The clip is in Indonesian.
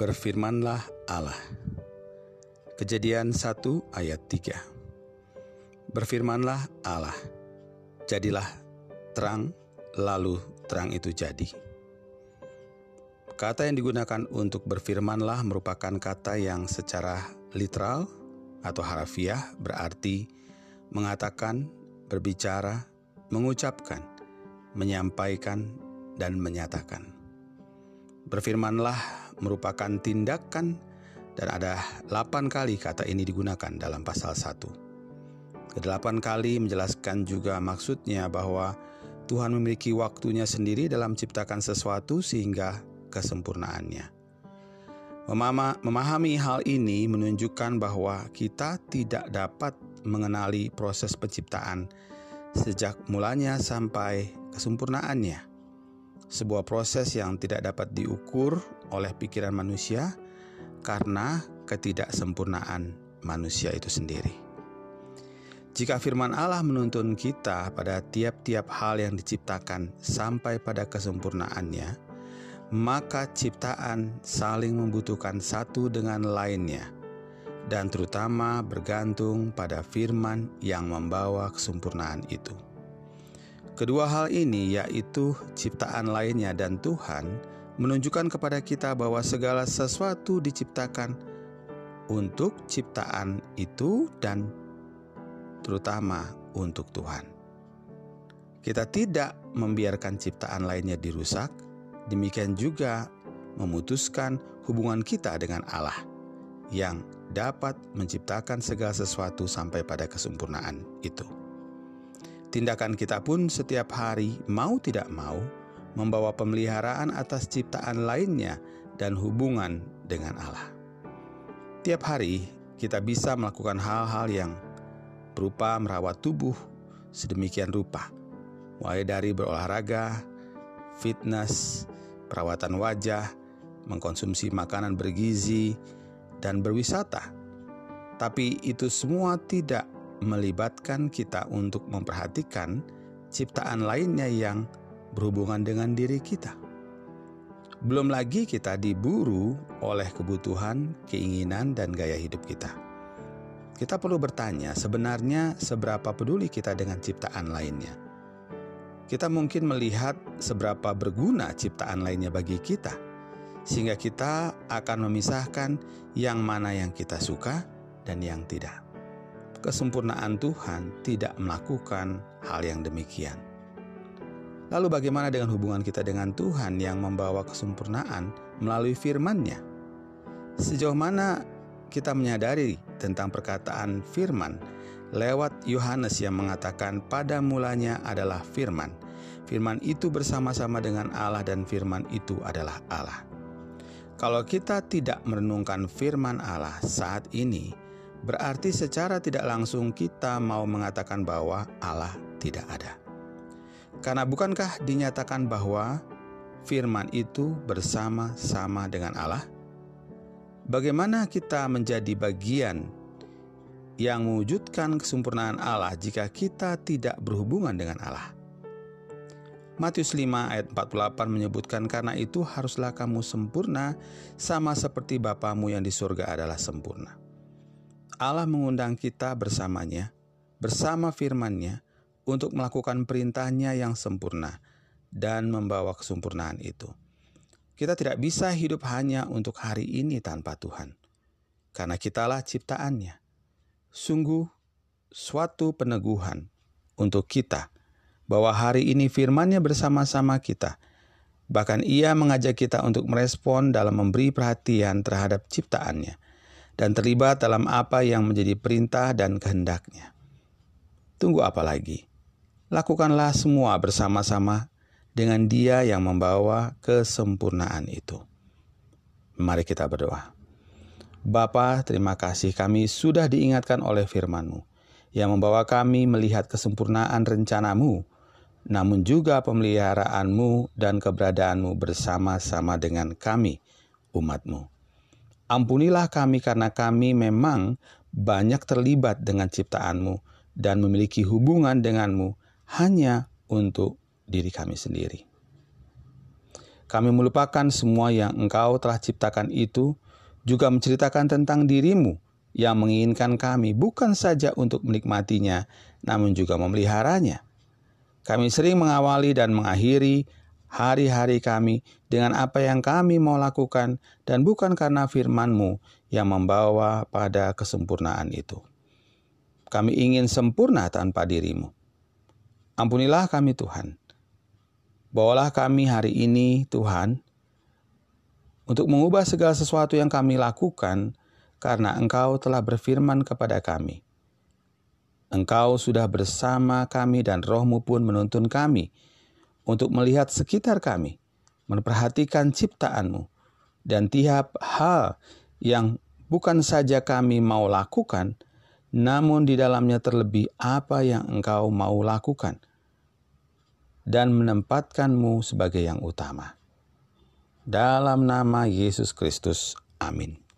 Berfirmanlah Allah. Kejadian 1 ayat 3. Berfirmanlah Allah. Jadilah terang, lalu terang itu jadi. Kata yang digunakan untuk berfirmanlah merupakan kata yang secara literal atau harafiah berarti mengatakan, berbicara, mengucapkan, menyampaikan, dan menyatakan. Berfirmanlah merupakan tindakan dan ada 8 kali kata ini digunakan dalam pasal 1. Kedelapan kali menjelaskan juga maksudnya bahwa Tuhan memiliki waktunya sendiri dalam menciptakan sesuatu sehingga kesempurnaannya. Memahami hal ini menunjukkan bahwa kita tidak dapat mengenali proses penciptaan sejak mulanya sampai kesempurnaannya sebuah proses yang tidak dapat diukur oleh pikiran manusia karena ketidaksempurnaan manusia itu sendiri. Jika firman Allah menuntun kita pada tiap-tiap hal yang diciptakan sampai pada kesempurnaannya, maka ciptaan saling membutuhkan satu dengan lainnya, dan terutama bergantung pada firman yang membawa kesempurnaan itu. Kedua hal ini, yaitu ciptaan lainnya dan Tuhan, menunjukkan kepada kita bahwa segala sesuatu diciptakan untuk ciptaan itu dan terutama untuk Tuhan. Kita tidak membiarkan ciptaan lainnya dirusak, demikian juga memutuskan hubungan kita dengan Allah yang dapat menciptakan segala sesuatu sampai pada kesempurnaan itu. Tindakan kita pun setiap hari, mau tidak mau, membawa pemeliharaan atas ciptaan lainnya dan hubungan dengan Allah. Tiap hari, kita bisa melakukan hal-hal yang berupa merawat tubuh sedemikian rupa, mulai dari berolahraga, fitness, perawatan wajah, mengkonsumsi makanan bergizi, dan berwisata. Tapi itu semua tidak melibatkan kita untuk memperhatikan ciptaan lainnya yang berhubungan dengan diri kita. Belum lagi kita diburu oleh kebutuhan, keinginan, dan gaya hidup kita. Kita perlu bertanya, sebenarnya seberapa peduli kita dengan ciptaan lainnya? Kita mungkin melihat seberapa berguna ciptaan lainnya bagi kita, sehingga kita akan memisahkan yang mana yang kita suka dan yang tidak kesempurnaan Tuhan tidak melakukan hal yang demikian. Lalu bagaimana dengan hubungan kita dengan Tuhan yang membawa kesempurnaan melalui firman-Nya? Sejauh mana kita menyadari tentang perkataan firman lewat Yohanes yang mengatakan pada mulanya adalah firman. Firman itu bersama-sama dengan Allah dan firman itu adalah Allah. Kalau kita tidak merenungkan firman Allah saat ini, berarti secara tidak langsung kita mau mengatakan bahwa Allah tidak ada. Karena bukankah dinyatakan bahwa firman itu bersama-sama dengan Allah? Bagaimana kita menjadi bagian yang mewujudkan kesempurnaan Allah jika kita tidak berhubungan dengan Allah? Matius 5 ayat 48 menyebutkan karena itu haruslah kamu sempurna sama seperti Bapamu yang di surga adalah sempurna. Allah mengundang kita bersamanya, bersama firman-Nya, untuk melakukan perintahnya yang sempurna dan membawa kesempurnaan itu. Kita tidak bisa hidup hanya untuk hari ini tanpa Tuhan, karena kitalah ciptaannya. Sungguh suatu peneguhan untuk kita bahwa hari ini firman-Nya bersama-sama kita. Bahkan ia mengajak kita untuk merespon dalam memberi perhatian terhadap ciptaannya dan terlibat dalam apa yang menjadi perintah dan kehendaknya. Tunggu apa lagi? Lakukanlah semua bersama-sama dengan Dia yang membawa kesempurnaan itu. Mari kita berdoa. Bapa, terima kasih kami sudah diingatkan oleh firman-Mu yang membawa kami melihat kesempurnaan rencanamu, namun juga pemeliharaanmu dan keberadaanmu bersama-sama dengan kami, umatmu. Ampunilah kami karena kami memang banyak terlibat dengan ciptaanmu dan memiliki hubungan denganmu hanya untuk diri kami sendiri. Kami melupakan semua yang Engkau telah ciptakan itu, juga menceritakan tentang dirimu yang menginginkan kami bukan saja untuk menikmatinya, namun juga memeliharanya. Kami sering mengawali dan mengakhiri hari-hari kami dengan apa yang kami mau lakukan dan bukan karena firman-Mu yang membawa pada kesempurnaan itu. Kami ingin sempurna tanpa dirimu. Ampunilah kami Tuhan. Bawalah kami hari ini Tuhan untuk mengubah segala sesuatu yang kami lakukan karena Engkau telah berfirman kepada kami. Engkau sudah bersama kami dan rohmu pun menuntun kami untuk melihat sekitar kami, memperhatikan ciptaanmu, dan tiap hal yang bukan saja kami mau lakukan, namun di dalamnya terlebih apa yang engkau mau lakukan, dan menempatkanmu sebagai yang utama. Dalam nama Yesus Kristus, amin.